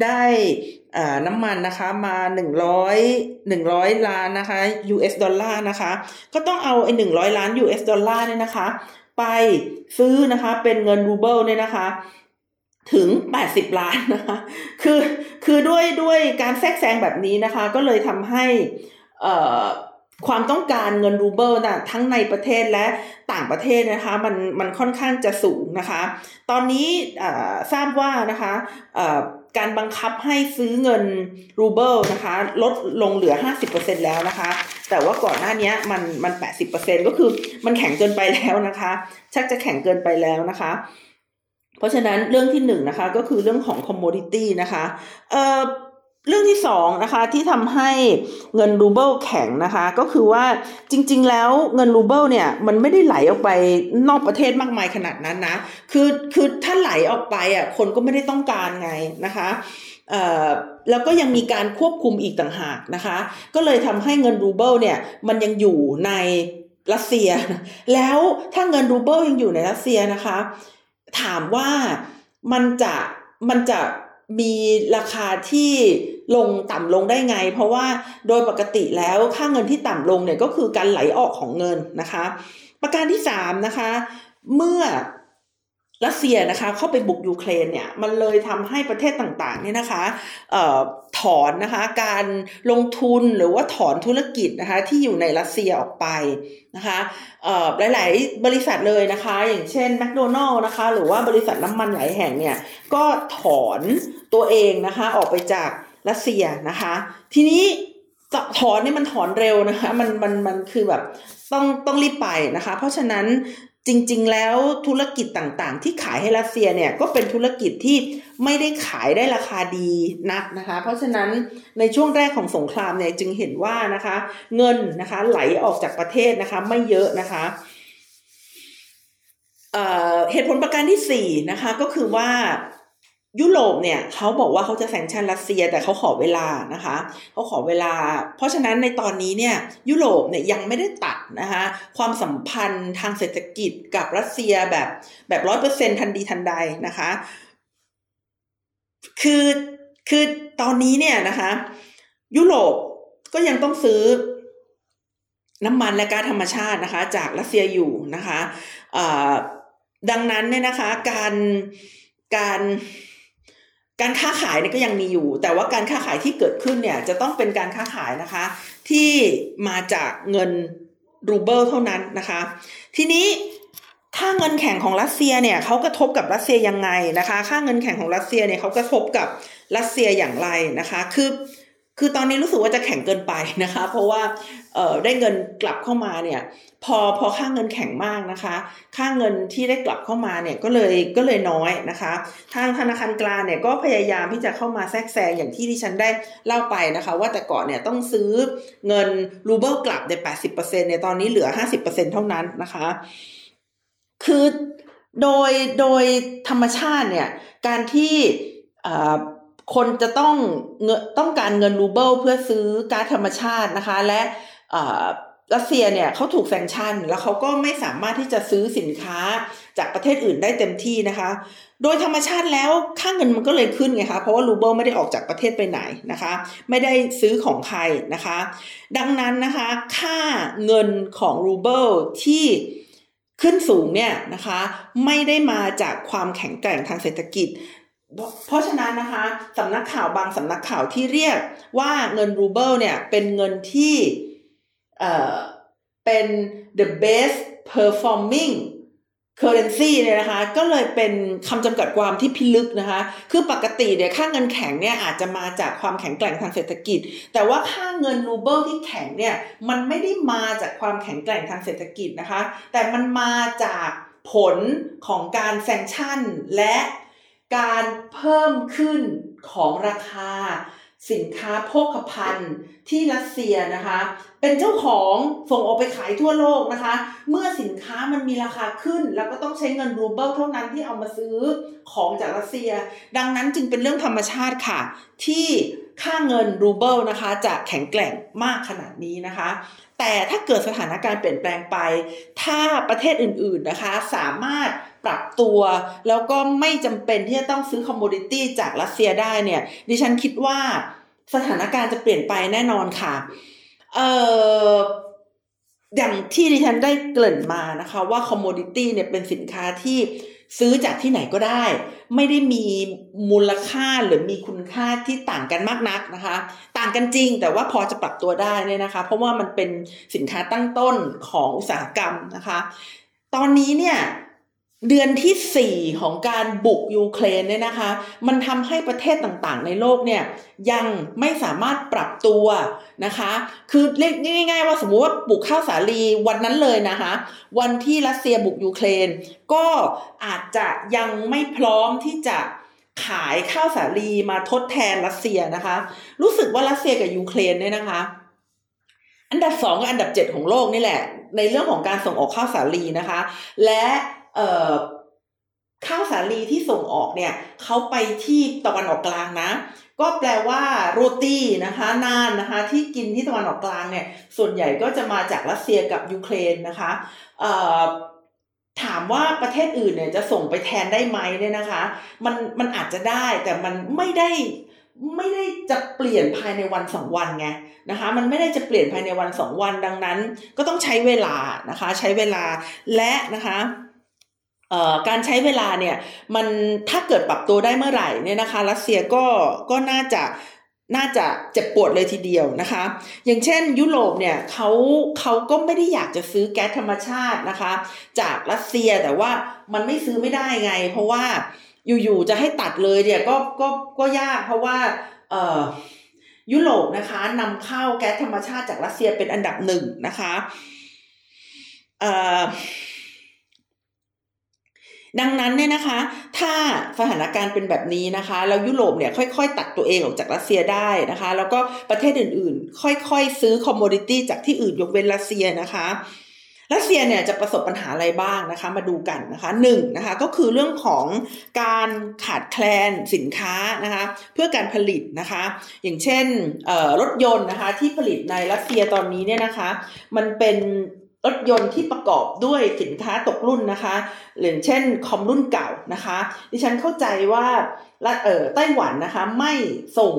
ได้น้ำมันนะคะมาหนึ่งร้อยหนึ่งร้อยล้านนะคะ US ดอลลาร์นะคะ ก็ต้องเอาไอ้หนึ่งร้อยล้าน US ดอลลาร์เนี่ยนะคะ ไปซื้อนะคะเป็นเงินรูเบิลเนี่ยนะคะถึง 80 ล้านนะคะ คือ คือด้วย ด้วยการแทรกแซงแบบนี้นะคะ ก็เลยทำให้ ความต้องการเงินรูเบิลนะทั้งในประเทศและต่างประเทศนะคะมันมันค่อนข้างจะสูงนะคะ ตอนนี้ทราบว่านะคะการบังคับให้ซื้อเงินรูเบิลนะคะลดลงเหลือ 50%แล้วนะคะ แต่ว่าก่อนหน้านี้มันมัน 80%ก็คือมันแข็งเกินไปแล้วนะคะ ชักจะแข็งเกินไปแล้วนะคะ เพราะฉะนั้นเรื่องที่หนึ่งนะคะก็คือเรื่องของ commodity นะคะเอ่อ เรื่องที่สองนะคะที่ทำให้เงินรูเบิลแข็งนะคะ ก็คือว่าจริง ๆ แล้วเงินรูเบิลเนี่ยมันไม่ได้ไหลออกไปนอกประเทศมากมายขนาดนั้นนะคือคือถ้าไหลออกไปอะคนก็ไม่ได้ต้องการไงนะคะแล้วก็ยังมีการควบคุมอีกต่างหากนะคะ ก็เลยทำให้เงินรูเบิลเนี่ยมันยังอยู่ในรัสเซีย แล้วถ้าเงินรูเบิลยังอยู่ในรัสเซียนะคะ ถามว่ามันจะมันจะ มีราคาที่ลงต่ำลงได้ไง เพราะว่าโดยปกติแล้วค่าเงินที่ต่ำลงเนี่ยก็คือการไหลออกของเงินนะคะ ประการที่สามนะคะเมื่อ รัสเซียนะคะเข้าไปบุกยูเครนเนี่ยมันเลยทำให้ประเทศต่างๆเนี่ยนะคะออถอนนะคะการลงทุนหรือว่าถอนธุรกิจนะคะที่อยู่ในรัสเซียออกไปนะคะหลายๆบริษัทเลยนะคะ อย่างเช่นแมคโดนัลล์นะคะหรือว่าบริษัทน้ำมันหลายแห่งเนี่ยก็ถอนตัวเองนะคะออกไปจากรัสเซียนะคะ ทีนี้ถอนนี่มันถอนเร็วนะคะมันมันมันคือแบบต้องต้องรีบไปนะคะ เพราะฉะนั้น จริง ๆ แล้วธุรกิจต่างๆ ที่ขายให้รัสเซียเนี่ยก็เป็นธุรกิจที่ไม่ได้ขายได้ราคาดีนักนะคะ เพราะฉะนั้นในช่วงแรกของสงครามเนี่ยจึงเห็นว่านะคะ เงินนะคะไหลออกจากประเทศนะคะ ไม่เยอะนะคะเหตุผลประการที่สี่นะคะก็คือว่า ยุโรปเนี่ยเขาบอกว่าเขาจะแซงชันรัสเซียแต่เขาขอเวลานะคะเขาขอเวลา เพราะฉะนั้นในตอนนี้เนี่ยยุโรปเนี่ยยังไม่ได้ตัดนะคะความสัมพันธ์ทางเศรษฐกิจกับรัสเซียแบบแบบร้อยเปอร์เซ็นทันดีทันใดนะคะ คือคือตอนนี้เนี่ยนะคะ ยุโรปก็ยังต้องซื้อน้ำมันและก๊าซธรรมชาตินะคะ จากรัสเซียอยู่นะคะดังนั้นเนี่ยนะคะการการ การค้าขายเนี่ยก็ยังมีอยู่ แต่ว่าการค้าขายที่เกิดขึ้นเนี่ยจะต้องเป็นการค้าขายนะคะ ที่มาจากเงินรูเบิลเท่านั้นนะคะ ทีนี้ค่าเงินแข็งของรัสเซียเนี่ยเขากระทบกับรัสเซียยังไงนะคะ ค่าเงินแข็งของรัสเซียเนี่ยเขากระทบกับรัสเซียอย่างไรนะคะ คือ คือตอนนี้รู้สึกว่าจะแข่งเกินไปนะคะ เพราะว่าเได้เงินกลับเข้ามาเนี่ย พอพอค่าเงินแข็งมากนะคะ ค่าเงินที่ได้กลับเข้ามาเนี่ยก็เลยก็เลยน้อยนะคะ ทางธนาคารกลางเนี่ยก็พยายามที่จะเข้ามาแทรกแซงอย่างที่ที่ฉันได้เล่าไปนะคะ ว่าแต่ก่อนเนี่ยต้องซื้อเงินรูเบิลกลับในแปดสิบเปอร์เซ็นเนี่ยตอนนี้เหลือห้าสิบเปอร์เซ็นเท่านั้นนะคะ คือโดยโดยธรรมชาติเนี่ยการที่ คนจะต้องเงต้องการเงินรูเบิลเพื่อซื้อก๊าซธรรมชาตินะคะ และรัสเซียเนี่ยเขาถูก sanction แล้วเขาก็ไม่สามารถที่จะซื้อสินค้าจากประเทศอื่นได้เต็มที่นะคะ โดยธรรมชาติแล้วค่าเงินมันก็เลยขึ้นไงคะ เพราะว่ารูเบิลไม่ได้ออกจากประเทศไปไหนนะคะ ไม่ได้ซื้อของใครนะคะ ดังนั้นนะคะ ค่าเงินของรูเบิลที่ขึ้นสูงเนี่ยนะคะ ไม่ได้มาจากความแข็งแกร่งทางเศรษฐกิจ เพราะฉะนั้นนะคะสำนักข่าวบางสำนักข่าวที่เรียกว่าเงินรูเบิลเนี่ยเป็นเงินที่เอ่อเป็น the best performing currency เนี่ยนะคะก็เลยเป็นคำจำกัดความที่พิลึกนะคะ คือปกติเนี่ยค่าเงินแข็งเนี่ยอาจจะมาจากความแข็งแกร่งทางเศรษฐกิจ แต่ว่าค่าเงินรูเบิลที่แข็งเนี่ยมันไม่ได้มาจากความแข็งแกร่งทางเศรษฐกิจนะคะ แต่มันมาจากผลของการแซงชั่นและ การเพิ่มขึ้นของราคา สินค้าโภคภัณฑ์ ที่รัสเซียนะคะ เป็นเจ้าของส่งออกไปขายทั่วโลกนะคะ เมื่อสินค้ามันมีราคาขึ้น แล้วก็ต้องใช้เงินรูเบิลเท่านั้นที่เอามาซื้อของจากรัสเซีย ดังนั้นจึงเป็นเรื่องธรรมชาติค่ะ ที่ค่าเงินรูเบิลนะคะ จะแข็งแกร่งมากขนาดนี้นะคะ แต่ถ้าเกิดสถานการณ์เปลี่ยนแปลงไป ถ้าประเทศอื่นๆนะคะ สามารถปรับตัวแล้วก็ไม่จำเป็นที่จะต้องซื้อ commodity จากรัสเซียได้เนี่ย ดิฉันคิดว่า สถานการณ์จะเปลี่ยนไปแน่นอนค่ะ เอ่ออย่างที่ดิฉันได้เกริ่นมานะคะ ว่าคอมมูดิตี้เนี่ยเป็นสินค้าที่ซื้อจากที่ไหนก็ได้ ไม่ได้มีมูลค่าหรือมีคุณค่าที่ต่างกันมากนักนะคะ ต่างกันจริงแต่ว่าพอจะปรับตัวได้เนี่ยนะคะ เพราะว่ามันเป็นสินค้าตั้งต้นของอุตสาหกรรมนะคะ ตอนนี้เนี่ย เดือนที่สี่ของการบุกยูเครนเนี่ยนะคะ มันทำให้ประเทศต่างๆ ในโลกเนี่ยยังไม่สามารถปรับตัวนะคะ คือเรียกง่าย ๆ ว่าสมมุติว่าบุกข้าวสาลีวันนั้นเลยนะคะ วันที่รัสเซียบุกยูเครน ก็อาจจะยังไม่พร้อมที่จะขายข้าวสาลีมาทดแทนรัสเซียนะคะ รู้สึกว่ารัสเซียกับยูเครนเนี่ยนะคะ อันดับสองกับอันดับเจ็ดของโลกนี่แหละ ในเรื่องของการส่งออกข้าวสาลีนะคะ และ ข้าวสาลีที่ส่งออกเนี่ยเขาไปที่ตะวันออกกลางนะ ก็แปลว่าโรตีนะคะนานนะคะที่กินที่ตะวันออกกลางเนี่ยส่วนใหญ่ก็จะมาจากรัสเซียกับยูเครนนะคะถามว่าประเทศอื่นเนี่ยจะส่งไปแทนได้ไหมเนี่ยนะคะ มันมันอาจจะได้แต่มันไม่ได้ไม่ได้จะเปลี่ยนภายในวันสองวันไงนะคะ มันไม่ได้จะเปลี่ยนภายในวันสองวันดังนั้น ก็ต้องใช้เวลานะคะ ใช้เวลาและนะคะ การใช้เวลาเนี่ยมันถ้าเกิดปรับตัวได้เมื่อไหร่เนี่ยนะคะ รัสเซียก็ก็น่าจะน่าจะเจ็บปวดเลยทีเดียวนะคะ อย่างเช่นยุโรปเนี่ยเขาเขาก็ไม่ได้อยากจะซื้อแก๊สธรรมชาตินะคะ จากรัสเซียแต่ว่ามันไม่ซื้อไม่ได้ไง เพราะว่าอยู่ๆจะให้ตัดเลยเนี่ยก็ก็ก็ยากเพราะว่าเอ่อยุโรปนะคะนำเข้าแก๊สธรรมชาติจากรัสเซียเป็นอันดับหนึ่งนะคะเอ่อ ดังนั้นเนี่ยนะคะ ถ้าสถานการณ์เป็นแบบนี้นะคะ แล้วยุโรปเนี่ยค่อยๆ ตัดตัวเองออกจากรัสเซียได้นะคะ แล้วก็ประเทศอื่นๆ ค่อยๆ ซื้อคอมมดิตี้จากที่อื่นยกเว้นรัสเซียนะคะรัสเซียเนี่ยจะประสบปัญหาอะไรบ้างนะคะ มาดูกันนะคะหนึ่งนะคะก็คือเรื่องของการขาดแคลนสินค้านะคะเพื่อการผลิตนะคะ อย่างเช่นรถยนต์นะคะที่ผลิตในรัสเซียตอนนี้เนี่ยนะคะ มันเป็น รถยนต์ที่ประกอบด้วยสินค้าตกรุ่นนะคะอย่างเช่นคอมรุ่นเก่านะคะ ดิฉันเข้าใจว่าเออไต้หวันนะคะไม่ส่ง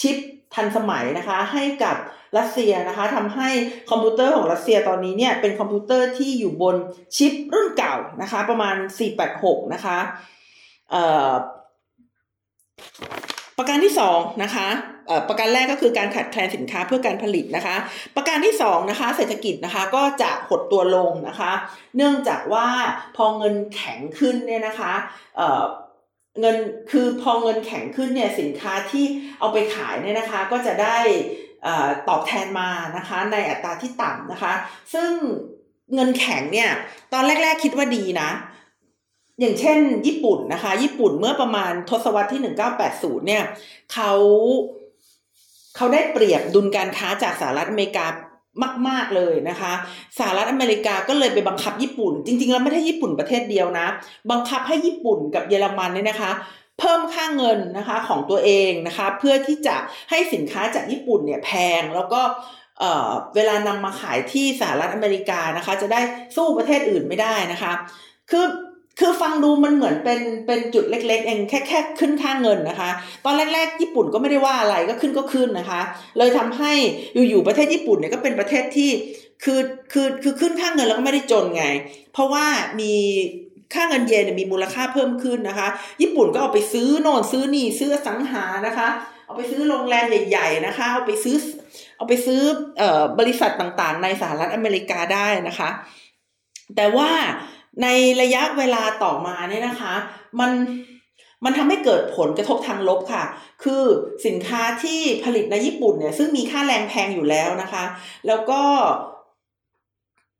ชิปทันสมัยนะคะให้กับรัสเซียนะคะทำให้คอมพิวเตอร์ของรัสเซียตอนนี้เนี่ยเป็นคอมพิวเตอร์ที่อยู่บนชิปรุ่นเก่านะคะ ประมาณ 486 นะคะประการที่2นะคะ ประการแรกก็คือการขาดแคลนสินค้าเพื่อการผลิตนะคะ ประการที่2นะคะเศรษฐกิจนะคะก็จะหดตัวลงนะคะ เนื่องจากว่าพอเงินแข็งขึ้นเนี่ยนะคะเงินคือพอเงินแข็งขึ้นเนี่ยสินค้าที่เอาไปขายเนี่ยนะคะก็จะได้ตอบแทนมานะคะในอัตราที่ต่ำนะคะ ซึ่งเงินแข็งเนี่ยตอนแรก ๆคิดว่าดีนะ อย่างเช่นญี่ปุ่นนะคะ ญี่ปุ่นเมื่อประมาณทศวรรษที่ 1980เนี่ยเขา เขาได้เปรียบดุลการค้าจากสหรัฐอเมริกามาก ๆ เลยนะคะสหรัฐอเมริกาก็เลยไปบังคับญี่ปุ่น จริง ๆ แล้วไม่ใช่ญี่ปุ่นประเทศเดียวนะ บังคับให้ญี่ปุ่นกับเยอรมันเนี่ยนะคะ เพิ่มค่าเงินนะคะของตัวเองนะคะ เพื่อที่จะให้สินค้าจากญี่ปุ่นเนี่ยแพงแล้วก็เเวลานำมาขายที่สหรัฐอเมริกานะคะ จะได้สู้ประเทศอื่นไม่ได้นะคะ คือ คือฟังดูมันเหมือนเป็นเป็นจุดเล็ก ๆ เองแค่แค่ขึ้นค่าเงินนะคะ ตอนแรก ๆ ญี่ปุ่นก็ไม่ได้ว่าอะไรก็ขึ้นก็ขึ้นนะคะ เลยทำให้อยู่ๆประเทศญี่ปุ่นเนี่ยก็เป็นประเทศที่คือคือคือขึ้นค่าเงินแล้วก็ไม่ได้จนไง เพราะว่ามีค่าเงินเยนมีมูลค่าเพิ่มขึ้นนะคะ ญี่ปุ่นก็เอาไปซื้อโน่นซื้อนี่ซื้อสังหานะคะ เอาไปซื้อโรงแรมใหญ่ ๆ นะคะ เอาไปซื้อเอาไปซื้อออบริษัทต่างๆ ในสหรัฐอเมริกาได้นะคะ แต่ว่า ในระยะเวลาต่อมาเนี่ยนะคะ มันมันทำให้เกิดผลกระทบทางลบค่ะ คือสินค้าที่ผลิตในญี่ปุ่นเนี่ยซึ่งมีค่าแรงแพงอยู่แล้วนะคะ แล้วก็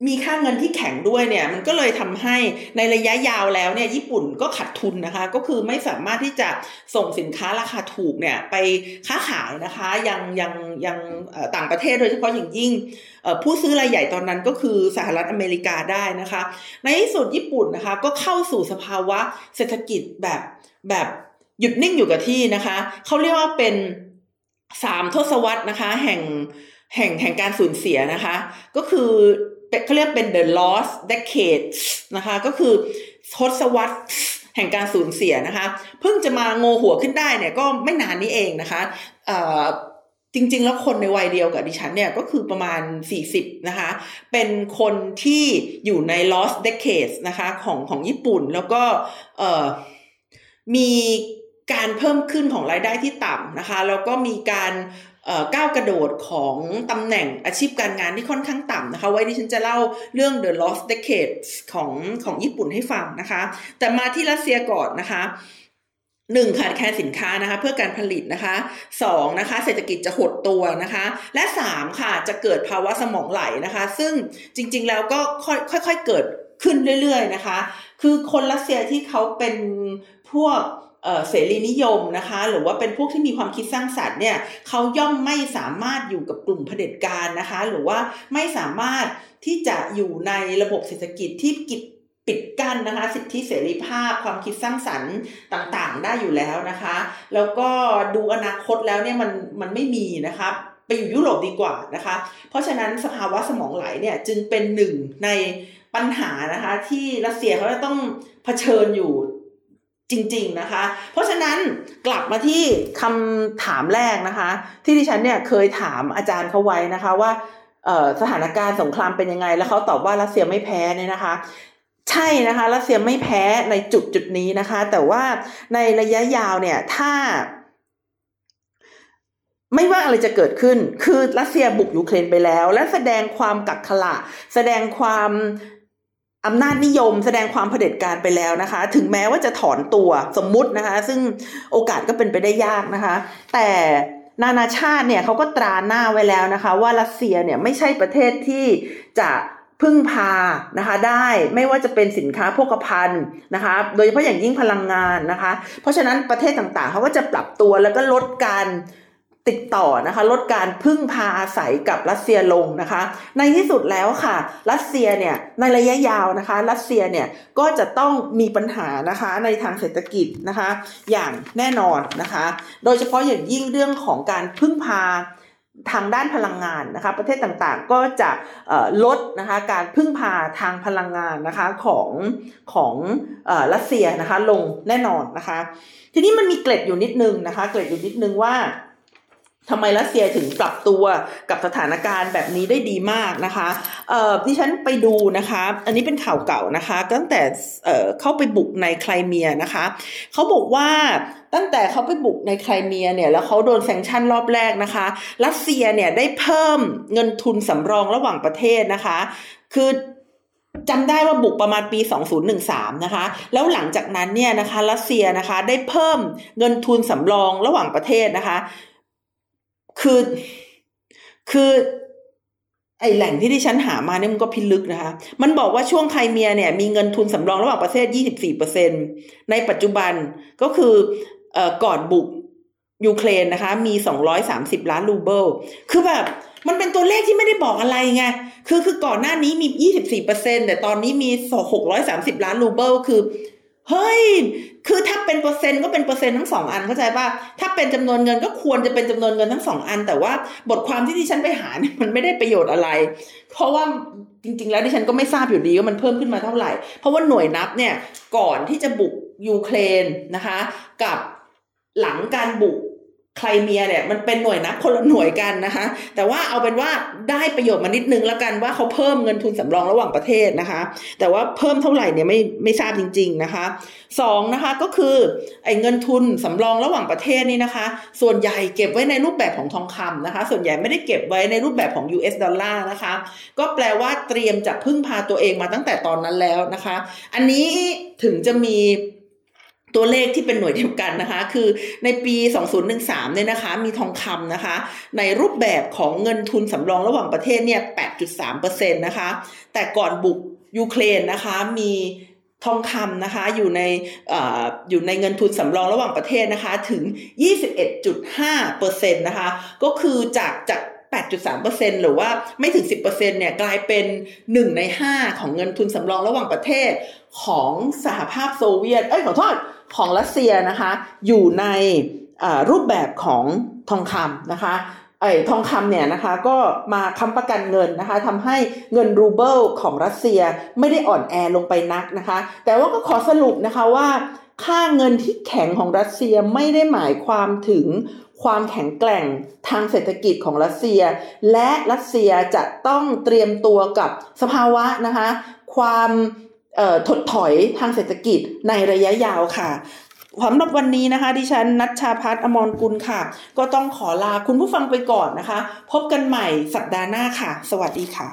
มีค่าเงินที่แข็งด้วยเนี่ยมันก็เลยทำให้ในระยะยาวแล้วเนี่ยญี่ปุ่นก็ขาดทุนนะคะ ก็คือไม่สามารถที่จะส่งสินค้าราคาถูกเนี่ยไปค้าขายนะคะยังยังยังต่างประเทศโดยเฉพาะอย่างยิ่งผู้ซื้อรายใหญ่ตอนนั้นก็คือสหรัฐอเมริกาได้นะคะ ในที่สุดญี่ปุ่นนะคะก็เข้าสู่สภาวะเศรษฐกิจแบบแบบหยุดนิ่งอยู่กับที่นะคะเขาเรียกว่าเป็นสามทศวรรษนะคะแห่งแห่งแห่งการสูญเสียนะคะ ก็คือ เขาเรียกเป็น the lost decades นะคะ ก็คือทศวรรษแห่งการสูญเสียนะคะ เพิ่งจะมาโงหัวขึ้นได้เนี่ยก็ไม่นานนี้เองนะคะจริง ๆ แล้วคนในวัยเดียวกับดิฉันเนี่ยก็คือประมาณ 40 นะคะ เป็นคนที่อยู่ใน lost decades นะคะของของญี่ปุ่นแล้วก็มีการเพิ่มขึ้นของรายได้ที่ต่ำนะคะ แล้วก็มีการ ก้าวกระโดดของตำแหน่งอาชีพการงานที่ค่อนข้างต่ำนะคะ ไว้ดิฉันจะเล่าเรื่อง the lost decades ของของญี่ปุ่นให้ฟังนะคะ แต่มาที่รัสเซียก่อนนะคะหนึ่งขาดแคลนสินค้านะคะเพื่อการผลิตนะคะสองนะคะเศรษฐกิจจะหดตัวนะคะ และสามค่ะจะเกิดภาวะสมองไหลนะคะ ซึ่งจริงๆแล้วก็ค่อยๆเกิดขึ้นเรื่อยๆนะคะ คือคนรัสเซียที่เขาเป็นพวก เสรีนิยมนะคะ หรือว่าเป็นพวกที่มีความคิดสร้างสรรค์เนี่ยเขาย่อมไม่สามารถอยู่กับกลุ่มเผด็จการนะคะ หรือว่าไม่สามารถที่จะอยู่ในระบบเศรษฐกิจที่กิจปิดกั้นนะคะ สิทธิเสรีภาพความคิดสร้างสรรค์ต่างๆ ได้อยู่แล้วนะคะ แล้วก็ดูอนาคตแล้วเนี่ยมันมันไม่มีนะคะไปอยู่ยุโรปดีกว่านะคะ เพราะฉะนั้นสภาวะสมองไหลเนี่ยจึงเป็นหนึ่งในปัญหานะคะที่รัสเซียเขาจะต้องเผชิญอยู่ จริง ๆนะคะ เพราะฉะนั้นกลับมาที่คำถามแรกนะคะ ที่ดิฉันเนี่ยเคยถามอาจารย์เขาไว้นะคะว่าสถานการณ์สงครามเป็นยังไง แล้วเขาตอบว่ารัสเซียไม่แพ้เนี่ยนะคะ ใช่นะคะรัสเซียไม่แพ้ในจุดจุดนี้นะคะ แต่ว่าในระยะยาวเนี่ยถ้า ไม่ว่าอะไรจะเกิดขึ้น คือรัสเซียบุกยูเครนไปแล้ว และแสดงความกักขละ แสดงความ อำนาจนิยมแสดงความเผด็จการไปแล้วนะคะ ถึงแม้ว่าจะถอนตัวสมมุตินะคะ ซึ่งโอกาสก็เป็นไปได้ยากนะคะ แต่นานาชาติเนี่ยเขาก็ตราหน้าไว้แล้วนะคะ ว่ารัสเซียเนี่ยไม่ใช่ประเทศที่จะพึ่งพานะคะได้ไม่ว่าจะเป็นสินค้าโภคภัณฑ์นะคะ โดยเฉพาะอย่างยิ่งพลังงานนะคะ เพราะฉะนั้นประเทศต่างๆเขาก็จะปรับตัวแล้วก็ลดการ ติดต่อนะคะลดการพึ่งพาอาศัยกับรัสเซียลงนะคะ ในที่สุดแล้วค่ะ รัสเซียเนี่ยในระยะยาวนะคะ รัสเซียเนี่ยก็จะต้องมีปัญหานะคะในทางเศรษฐกิจนะคะ อย่างแน่นอนนะคะ โดยเฉพาะอย่างยิ่งเรื่องของการพึ่งพาทางด้านพลังงานนะคะ ประเทศต่างๆก็จะลดนะคะการพึ่งพาทางพลังงานนะคะของของรัสเซียนะคะลงแน่นอนนะคะ ทีนี้มันมีเกล็ดอยู่นิดนึงนะคะ เกล็ดอยู่นิดนึงว่า ทำไมรัสเซียถึงปรับตัวกับสถานการณ์แบบนี้ได้ดีมากนะคะเอ่อที่ฉันไปดูนะคะ อันนี้เป็นข่าวเก่านะคะ ตั้งแต่เอ่อเข้าไปบุกในไครเมียนะคะเขาบอกว่าตั้งแต่เขาไปบุกในไครเมียเนี่ยแล้วเขาโดนแซงชั่นรอบแรกนะคะ รัสเซียเนี่ยได้เพิ่มเงินทุนสำรองระหว่างประเทศนะคะ คือจำได้ว่าบุกประมาณปี 2013 นะคะ แล้วหลังจากนั้นเนี่ยนะคะ รัสเซียนะคะได้เพิ่มเงินทุนสำรองระหว่างประเทศนะคะ คือคือไอแหล่งที่ดิฉันหามาเนี่ยมันก็พิลึกนะคะ มันบอกว่าช่วงไครเมียเนี่ยมีเงินทุนสำรองระหว่างประเทศ 24%ในปัจจุบันก็คือเอ่อก่อนบุกยูเครนนะคะ มี 230 ล้านรูเบิล คือแบบมันเป็นตัวเลขที่ไม่ได้บอกอะไรไง คือคือก่อนหน้านี้มี 24%แต่ตอนนี้มี 630 ล้านรูเบิล คือ เฮ้ย คือถ้าเป็นเปอร์เซ็นต์ก็เป็นเปอร์เซ็นต์ทั้งสองอันเข้าใจป่ะ ถ้าเป็นจำนวนเงินก็ควรจะเป็นจำนวนเงินทั้งสองอัน แต่ว่าบทความที่ดิฉันไปหาเนี่ยมันไม่ได้ประโยชน์อะไร เพราะว่าจริง ๆ แล้วดิฉันก็ไม่ทราบอยู่ดีว่ามันเพิ่มขึ้นมาเท่าไหร่ เพราะว่าหน่วยนับเนี่ยก่อนที่จะบุกยูเครนนะคะ กับหลังการบุก ไครเมียเนี่ยมันเป็นหน่วยนับคนละหน่วยกันนะคะ แต่ว่าเอาเป็นว่าได้ประโยชน์มานิดนึงแล้วกันว่าเขาเพิ่มเงินทุนสำรองระหว่างประเทศนะคะ แต่ว่าเพิ่มเท่าไหร่เนี่ยไม่ไม่ทราบจริง ๆนะคะสองนะคะก็คือไอ้เงินทุนสำรองระหว่างประเทศนี่นะคะ ส่วนใหญ่เก็บไว้ในรูปแบบของทองคำนะคะ ส่วนใหญ่ไม่ได้เก็บไว้ในรูปแบบของ US ดอลลาร์นะคะ ก็แปลว่าเตรียมจะพึ่งพาตัวเองมาตั้งแต่ตอนนั้นแล้วนะคะ อันนี้ถึงจะมี ตัวเลขที่เป็นหน่วยเดียวกันนะคะ คือในปี 2013 เนี่ยนะคะ มีทองคำนะคะ ในรูปแบบของเงินทุนสำรองระหว่างประเทศเนี่ย 8.3%นะคะ แต่ก่อนบุกยูเครนนะคะ มีทองคำนะคะอยู่ในออยู่ในเงินทุนสำรองระหว่างประเทศนะคะ ถึง 21.5%นะคะ ก็คือจากจาก 8.3%หรือว่าไม่ถึง 10%เนี่ยกลายเป็น 1 ใน 5 ของเงินทุนสำรองระหว่างประเทศของสหภาพโซเวียต เอ้ยขอโทษของรัสเซียนะคะ อยู่ในรูปแบบของทองคำนะคะไอ้ทองคำเนี่ยนะคะก็มาค้ำประกันเงินนะคะทำให้เงินรูเบิลของรัสเซียไม่ได้อ่อนแอลงไปนักนะคะ แต่ว่าก็ขอสรุปนะคะว่า ค่าเงินที่แข็งของรัสเซียไม่ได้หมายความถึง ความแข็งแกร่งทางเศรษฐกิจของรัสเซีย และรัสเซียจะต้องเตรียมตัวกับสภาวะนะคะ ความถดถอยทางเศรษฐกิจในระยะยาวค่ะสำหรับวันนี้นะคะ ดิฉันนัชชาพัฒอมรกุลค่ะ ก็ต้องขอลาคุณผู้ฟังไปก่อนนะคะ พบกันใหม่สัปดาห์หน้าค่ะ สวัสดีค่ะ